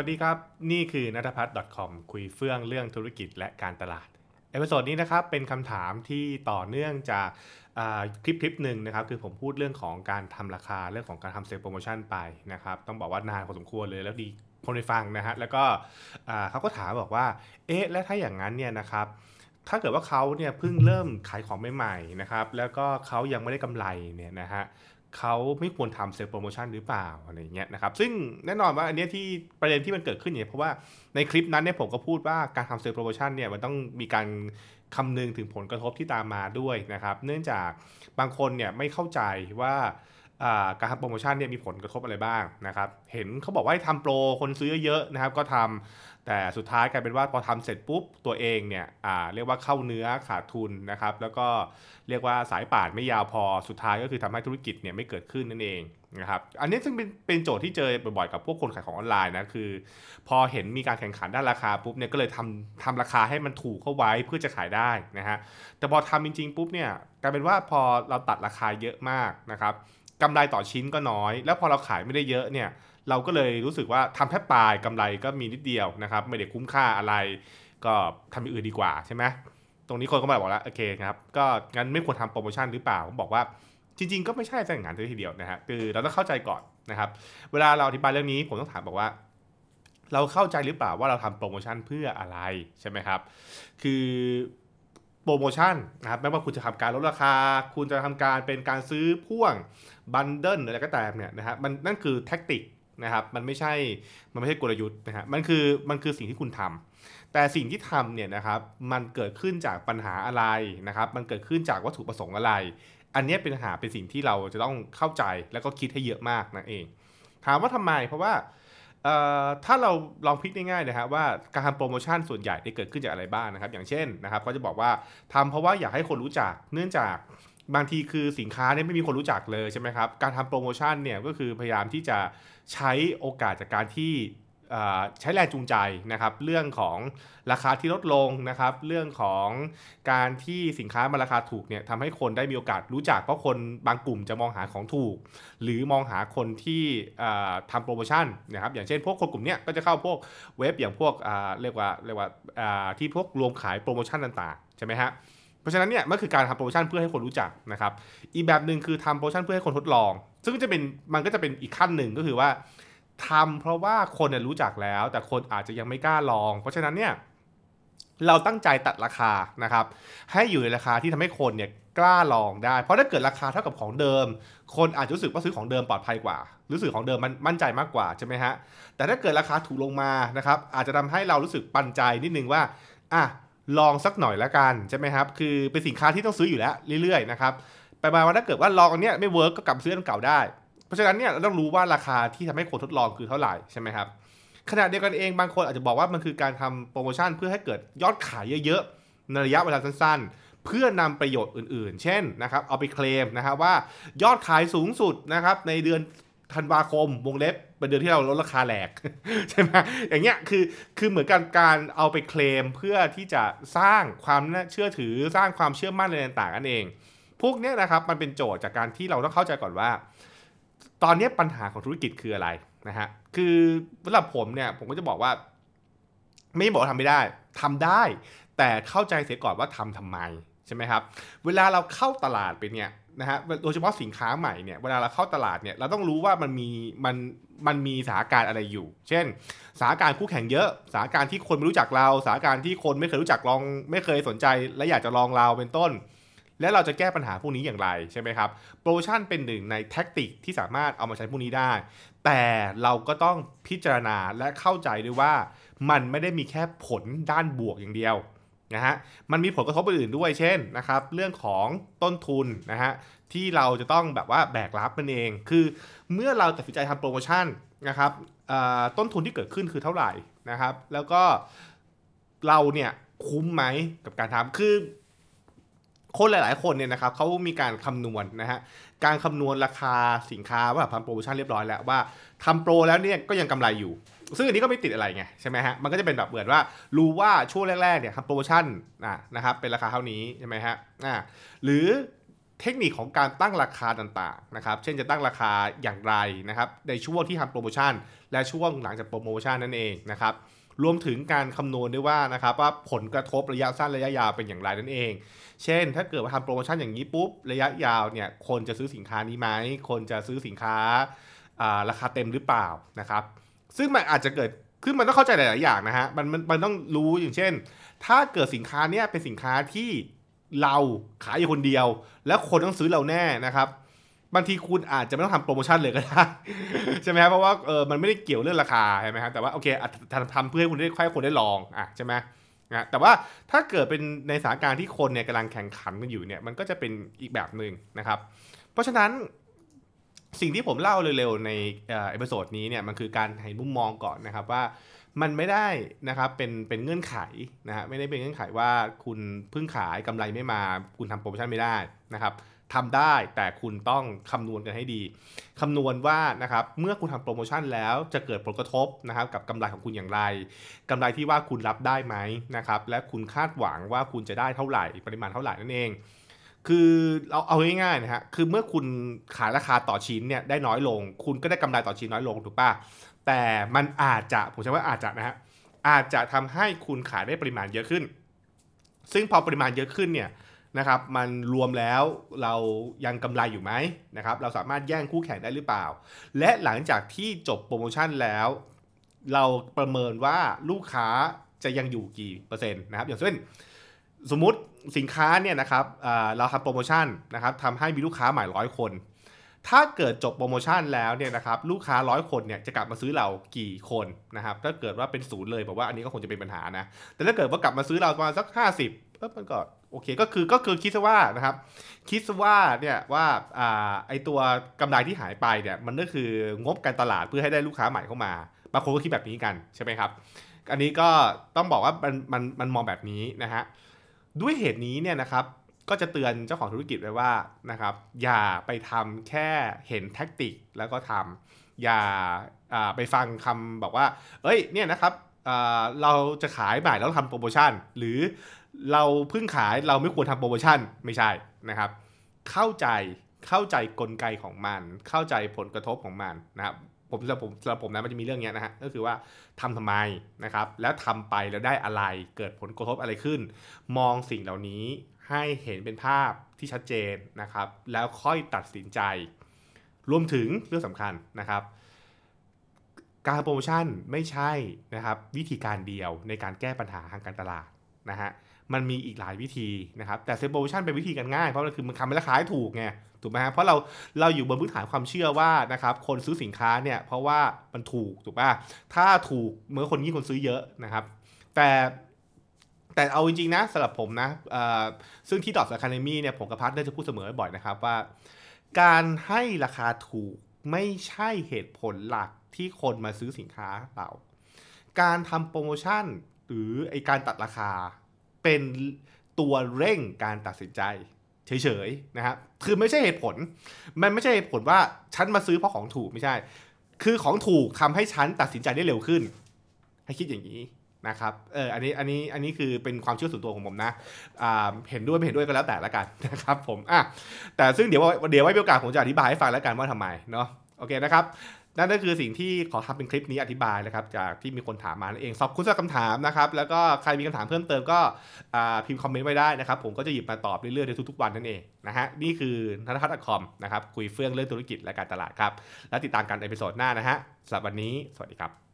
วัสดีครับ นี่คือนัทพัฒน์ .com คุยเฟื่องเรื่องธุรกิจและการตลาด episode นี้นะครับเป็นคำถามที่ต่อเนื่องจากคลิปคลิปหนึ่งนะครับคือผมพูดเรื่องของการทำราคาเรื่องของการทำ sale promotion ไปนะครับต้องบอกว่านานพอสมควรเลยแล้วมีคนไปฟังนะฮะแล้วก็เขาก็ถามบอกว่าเอ๊ะแล้วถ้าอย่างนั้นเนี่ยนะครับถ้าเกิดว่าเขาเนี่ยเพิ่งเริ่มขายของใหม่ๆนะครับแล้วก็เขายังไม่ได้กำไรเนี่ยนะฮะ เขาไม่ควรทำเซลล์โปรโมชั่นหรือเปล่าอะไรเงี้ยนะครับซึ่งแน่นอนว่าอันนี้ที่ประเด็นที่มันเกิดขึ้นเนี่ยเพราะว่าในคลิปนั้นเนี่ยผมก็พูดว่าการทำเซลล์โปรโมชั่นเนี่ยมันต้องมีการคำนึงถึงผลกระทบที่ตามมาด้วยนะครับ เนื่องจากบางคนเนี่ยไม่เข้าใจว่า การทำโปรโมชั่นเนี่ยมีผลกระทบอะไรบ้างนะครับเห็นเขาบอกว่าให้ทำโปรคนซื้อเยอะๆนะครับก็ทำแต่สุดท้ายกลายเป็นว่าพอทำเสร็จปุ๊บตัวเองเนี่ยเรียกว่าเข้าเนื้อขาดทุนนะครับแล้วก็เรียกว่าสายป่านไม่ยาวพอสุดท้ายก็คือทำให้ธุรกิจเนี่ยไม่เกิดขึ้นนั่นเองนะครับอันนี้ซึ่งเป็นเป็นโจทย์ที่เจอบ่อยๆกับพวกคนขายของออนไลน์นะคือ พอเห็นมีการแข่งขันด้านราคาปุ๊บเนี่ยก็เลยทำทำราคาให้มันถูกเข้าไว้เพื่อจะขายได้นะฮะแต่พอทำจริงๆปุ๊บเนี่ยกลายเป็นว่าพอเราตัดราคาเยอะมากนะครับ กำไรต่อชิ้นก็น้อย แล้วพอเราขายไม่ได้เยอะเนี่ยเราก็เลยรู้สึกว่าทำแทบตายกำไรก็มีนิดเดียวนะครับ ไม่ได้คุ้มค่าอะไร ก็ทำอย่างอื่นดีกว่าใช่ไหมตรงนี้คนก็มาบอกแล้วโอเคครับก็งั้นไม่ควรทำโปรโมชั่นหรือเปล่าผมบอกว่าจริง ๆ ก็ไม่ใช่ซะอย่างนั้นทีเดียวนะฮะคือเราต้องเข้าใจก่อนนะครับเวลาเราอธิบายเรื่องนี้ผมต้องถามบอกว่า เราเข้าใจหรือเปล่าว่าเราทำโปรโมชั่นเพื่ออะไรใช่ไหมครับ คือ โปรโมชั่นนะครับไม่ว่าคุณจะทำการลดราคา คุณจะทำการเป็นการซื้อพ่วงบันเดิลอะไรก็ตามเนี่ยนะฮะมันนั่นคือแท็กติกนะครับมันไม่ใช่มันไม่ใช่กลยุทธ์นะฮะมันคือมันคือสิ่งที่คุณทำแต่สิ่งที่ทำเนี่ยนะครับมันเกิดขึ้นจากปัญหาอะไรนะครับมันเกิดขึ้นจากวัตถุประสงค์อะไร อันนี้เป็นปัญหาเป็นสิ่งที่เราจะต้องเข้าใจแล้วก็คิดให้เยอะมากนั่นเอง ถามว่าทำไมเพราะว่า ถ้าเราลองพิจง่ายๆนะครับว่าการทำโปรโมชั่นส่วนใหญ่ได้เกิดขึ้นจากอะไรบ้างนะครับ อย่างเช่นนะครับก็จะบอกว่าทำเพราะว่าอยากให้คนรู้จักเนื่องจากบางทีคือสินค้าเนี่ยไม่มีคนรู้จักเลยใช่ไหมครับ การทำโปรโมชั่นเนี่ยก็คือพยายามที่จะใช้โอกาสจากการที่ ใช้แรงจูงใจนะครับ เรื่องของราคาที่ลดลงนะครับ เรื่องของการที่สินค้ามันราคาถูกเนี่ยทำให้คนได้มีโอกาสรู้จักเพราะคนบางกลุ่มจะมองหาของถูก หรือมองหาคนที่ทำโปรโมชั่นนะครับ อย่างเช่นพวกคนกลุ่มนี้ก็จะเข้าพวกเว็บอย่างพวกเรียกว่าเรียกว่าที่พวกรวมขายโปรโมชั่นต่างๆใช่ไหมฮะเพราะฉะนั้นเนี่ยมันคือการทำโปรโมชั่นเพื่อให้คนรู้จักนะครับ อีกแบบหนึ่งคือทำโปรโมชั่นเพื่อให้คนทดลอง ซึ่งจะเป็นมันก็จะเป็นอีกขั้นหนึ่งก็คือว่า ทำเพราะว่าคนรู้จักแล้ว แต่คนอาจจะยังไม่กล้าลอง เพราะฉะนั้นเนี่ยเราตั้งใจตัดราคานะครับ ให้อยู่ในราคาที่ทำให้คนเนี่ยกล้าลองได้ เพราะถ้าเกิดราคาเท่ากับของเดิม คนอาจจะรู้สึกว่าซื้อของเดิมปลอดภัยกว่า รู้สึกของเดิมมันมั่นใจมากกว่าใช่ไหมฮะแต่ถ้าเกิดราคาถูกลงมานะครับอาจจะทำให้เรารู้สึกปันใจนิดนึงว่าอะลองสักหน่อยแล้วกันใช่ไหมครับคือเป็นสินค้าที่ต้องซื้ออยู่แล้วเรื่อยๆนะครับไปมาว่าถ้าเกิดว่าลองอันเนี้ยไม่ work ก็กลับซื้ออันเก่าได้ เพราะฉะนั้นเนี่ยเราต้องรู้ว่าราคาที่ทำให้คนทดลองคือเท่าไหร่ใช่ไหมครับขณะเดียวกันเองบางคนอาจจะบอกว่ามันคือการทำโปรโมชั่นเพื่อให้เกิดยอดขายเยอะๆในระยะเวลาสั้นๆ เพื่อนำประโยชน์อื่นๆ เช่นนะครับเอาไปเคลมนะครับว่ายอดขายสูงสุดนะครับในเดือนธันวาคมวงเล็บเป็นเดือนที่เราลดราคาแหลกใช่ไหมอย่างเงี้ยคือคือเหมือนกันการเอาไปเคลมเพื่อที่จะสร้างความน่าเชื่อถือสร้างความเชื่อมั่นอะไรต่างๆนั่นเอง พวกเนี้ยนะครับมันเป็นโจทย์จากการที่เราต้องเข้าใจก่อนว่า ตอนนี้ปัญหาของธุรกิจคืออะไรนะฮะคือสำหรับผมเนี่ยผมก็จะบอกว่า ไม่บอกว่าทำไม่ได้ทำได้ แต่เข้าใจเสียก่อนว่าทำทำไมใช่ไหมครับ เวลาเราเข้าตลาดไปเนี่ยนะฮะโดยเฉพาะสินค้าใหม่เนี่ยเวลาเราเข้าตลาดเนี่ยเราต้องรู้ว่ามันมีมันมันมีสถานการณ์อะไรอยู่ เช่นสถานการณ์คู่แข่งเยอะสถานการณ์ที่คนไม่รู้จักเราสถานการณ์ที่คนไม่เคยรู้จักลอง ไม่เคยสนใจ และอยากจะลองเราเป็นต้น และเราจะแก้ปัญหาพวกนี้อย่างไรใช่ไหมครับโปรโมชั่นเป็นหนึ่งในแท็กติกที่สามารถเอามาใช้พวกนี้ได้ แต่เราก็ต้องพิจารณาและเข้าใจด้วยว่า มันไม่ได้มีแค่ผลด้านบวกอย่างเดียวนะฮะมันมีผลกระทบอื่นด้วยเช่นนะครับเรื่องของต้นทุนนะฮะที่เราจะต้องแบบว่าแบกรับมันเอง คือเมื่อเราตัดสินใจทำโปรโมชั่นนะครับต้นทุนที่เกิดขึ้นคือเท่าไหร่นะครับ แล้วก็เราเนี่ยคุ้มไหมกับการทำคือ คนหลาย ๆ คนเนี่ยนะครับเขามีการคำนวณนะฮะการคำนวณราคาสินค้าว่าทำโปรโมชั่นเรียบร้อยแล้วว่าทำโปรแล้วเนี่ยก็ยังกำไรอยู่ ซึ่งอันนี้ก็ไม่ติดอะไรไงใช่ไหมฮะมันก็จะเป็นแบบเหมือนว่ารู้ว่าช่วงแรก ๆ เนี่ยทำโปรโมชั่นอะนะครับเป็นราคาเท่านี้ใช่ไหมฮะอ่าหรือเทคนิคของการตั้งราคาต่างๆนะครับ เช่นจะตั้งราคาอย่างไรนะครับในช่วงที่ทำโปรโมชั่น และช่วงหลังจากโปรโมชั่นนั่นเองนะครับ รวมถึงการคำนวณด้วยว่านะครับว่าผลกระทบระยะสั้นระยะยาวเป็นอย่างไรนั่นเอง เช่น ถ้าเกิดว่าทำโปรโมชั่นอย่างนี้ปุ๊บระยะยาวเนี่ยคนจะซื้อสินค้านี้ไหมคนจะซื้อสินค้าราคาเต็มหรือเปล่านะครับ ซึ่งมันอาจจะเกิดคือมันต้องเข้าใจหลาย ๆ อย่างนะฮะมันมันมันต้องรู้อย่างเช่น ถ้าเกิดสินค้าเนี้ยเป็นสินค้าที่เราขายอยู่คนเดียว แล้วคนต้องซื้อเราแน่นะครับ บางทีคุณอาจจะไม่ต้องทำโปรโมชั่นเลยก็ได้ ใช่ไหมครับเพราะว่าเออมันไม่ได้เกี่ยวเรื่องราคาใช่ไหมครับแต่ว่าโอเคทำทำเพื่อให้คุณได้ค่อยคนได้ลองอะใช่ไหมนะแต่ว่าถ้าเกิดเป็นในสถานการณ์ที่คนเนี่ยกำลังแข่งขันกันอยู่เนี่ยมันก็จะเป็นอีกแบบหนึ่งนะครับ เพราะฉะนั้นสิ่งที่ผมเล่าเร็วๆใน episode นี้เนี่ยมันคือการให้มุมมองก่อนนะครับว่ามันไม่ได้นะครับเป็นเป็นเงื่อนไขนะฮะไม่ได้เป็นเงื่อนไขว่าคุณเพิ่งขายกำไรไม่มา คุณทำโปรโมชั่นไม่ได้นะครับ ทำได้แต่คุณต้องคำนวณกันให้ดีคำนวณว่านะครับเมื่อคุณทำโปรโมชั่นแล้วจะเกิดผลกระทบนะครับกับกำไรของคุณอย่างไรกำไรที่ว่าคุณรับได้ไหมนะครับและคุณคาดหวังว่าคุณจะได้เท่าไหร่ ปริมาณเท่าไหร่นั่นเอง คือเราเอาง่ายๆนะฮะคือเมื่อคุณขายราคาต่อชิ้นเนี่ยได้น้อยลง คุณก็ได้กำไรต่อชิ้นน้อยลงถูกปะแต่มันอาจจะผมใช้ว่าอาจจะนะฮะอาจจะทำให้คุณขายได้ปริมาณเยอะขึ้น ซึ่งพอปริมาณเยอะขึ้นเนี่ย นะครับมันรวมแล้วเรายังกำไรอยู่ไหมนะครับเราสามารถแย่งคู่แข่งได้หรือเปล่า และหลังจากที่จบโปรโมชั่นแล้ว เราประเมินว่าลูกค้าจะยังอยู่กี่เปอร์เซ็นต์นะครับอย่างเช่นสมมติสินค้าเนี่ยนะครับเราทำโปรโมชั่นนะครับทำให้มีลูกค้าใหม่ร้อยคน ถ้าเกิดจบโปรโมชั่นแล้วเนี่ยนะครับลูกค้าร้อยคนเนี่ยจะกลับมาซื้อเรากี่คนนะครับถ้าเกิดว่าเป็นศูนย์เลยบอกว่าอันนี้ก็คงจะเป็นปัญหานะแต่ถ้าเกิดว่ากลับมาซื้อเราประมาณสัก 50เออมันก็ โอเคก็คือก็คือคิดซะว่านะครับ คิดซะว่าเนี่ยว่าอ่าไอตัวกำไรที่หายไปเนี่ยมันก็คืองบการตลาดเพื่อให้ได้ลูกค้าใหม่เข้ามาบางคนก็คิดแบบนี้กันใช่ไหมครับ อันนี้ก็ต้องบอกว่ามันมันมันมองแบบนี้นะฮะด้วยเหตุนี้เนี่ยนะครับก็จะเตือนเจ้าของธุรกิจไว้ว่านะครับ อย่าไปทำแค่เห็นแท็กติกแล้วก็ทำอย่าไปฟังคำบอกว่า เอ้ยเนี่ยนะครับเราจะขายใหม่แล้วทำโปรโมชั่น หรือ เราเพิ่งขายเราไม่ควรทำโปรโมชั่นไม่ใช่นะครับ เข้าใจเข้าใจกลไกของมัน เข้าใจผลกระทบของมันนะครับผมสำหรับผมสำหรับผมนะมันจะมีเรื่องนี้นะฮะก็คือว่าทำทำไมนะครับ แล้วทำไปแล้วได้อะไรเกิดผลกระทบอะไรขึ้น มองสิ่งเหล่านี้ให้เห็นเป็นภาพที่ชัดเจนนะครับ แล้วค่อยตัดสินใจ รวมถึงเรื่องสำคัญนะครับ การโปรโมชั่นไม่ใช่นะครับ วิธีการเดียวในการแก้ปัญหาทางการตลาดนะฮะ มันมีอีกหลายวิธีนะครับแต่เซโปรโมชั่นเป็นวิธีการง่ายเพราะมันคือมันทำให้ราคาถูกไงถูกไหมฮะเพราะเราเราอยู่บนพื้นฐานความเชื่อว่านะครับคนซื้อสินค้าเนี่ยเพราะว่ามันถูกถูกป่ะถ้าถูกเมื่อคนยิ่งคนซื้อเยอะนะครับ แต่แต่เอาจริงๆนะสำหรับผมนะซึ่งที่ดอทอะคาเดมี่เนี่ยผมกับพัทเนอร์จะพูดเสมอบ่อยนะครับว่า การให้ราคาถูกไม่ใช่เหตุผลหลักที่คนมาซื้อสินค้าเรา การทำโปรโมชั่นหรือไอการตัดราคา เป็นตัวเร่งการตัดสินใจเฉยๆนะครับ คือไม่ใช่เหตุผล มันไม่ใช่เหตุผลว่าฉันมาซื้อเพราะของถูกไม่ใช่ คือของถูกทำให้ฉันตัดสินใจได้เร็วขึ้น ให้คิดอย่างนี้นะครับ เออ อันนี้ อันนี้ อันนี้คือเป็นความเชื่อส่วนตัวของผมนะ อ่า เห็นด้วยไม่เห็นด้วยก็แล้วแต่ละกันนะครับผม อะ แต่ซึ่งเดี๋ยวเดี๋ยวไว้โอกาสผมจะอธิบายให้ฟังแล้วกันว่าทำไมเนาะ โอเคนะครับ นั่นก็คือสิ่งที่ขอทำเป็นคลิปนี้อธิบายนะครับจากที่มีคนถามมาเองขอบคุณสำหรับคำถามนะครับแล้วก็ใครมีคำถามเพิ่มเติมก็พิมพ์คอมเมนต์ไว้ได้นะครับผมก็จะหยิบมาตอบเรื่อยๆในทุกๆวันนั่นเองนะฮะนี่คือนัทพัฒน์ .com นะครับคุยเฟื่องเรื่องธุรกิจและการตลาดครับแล้วติดตามกันใน episode หน้านะฮะสำหรับวันนี้สวัสดีครับ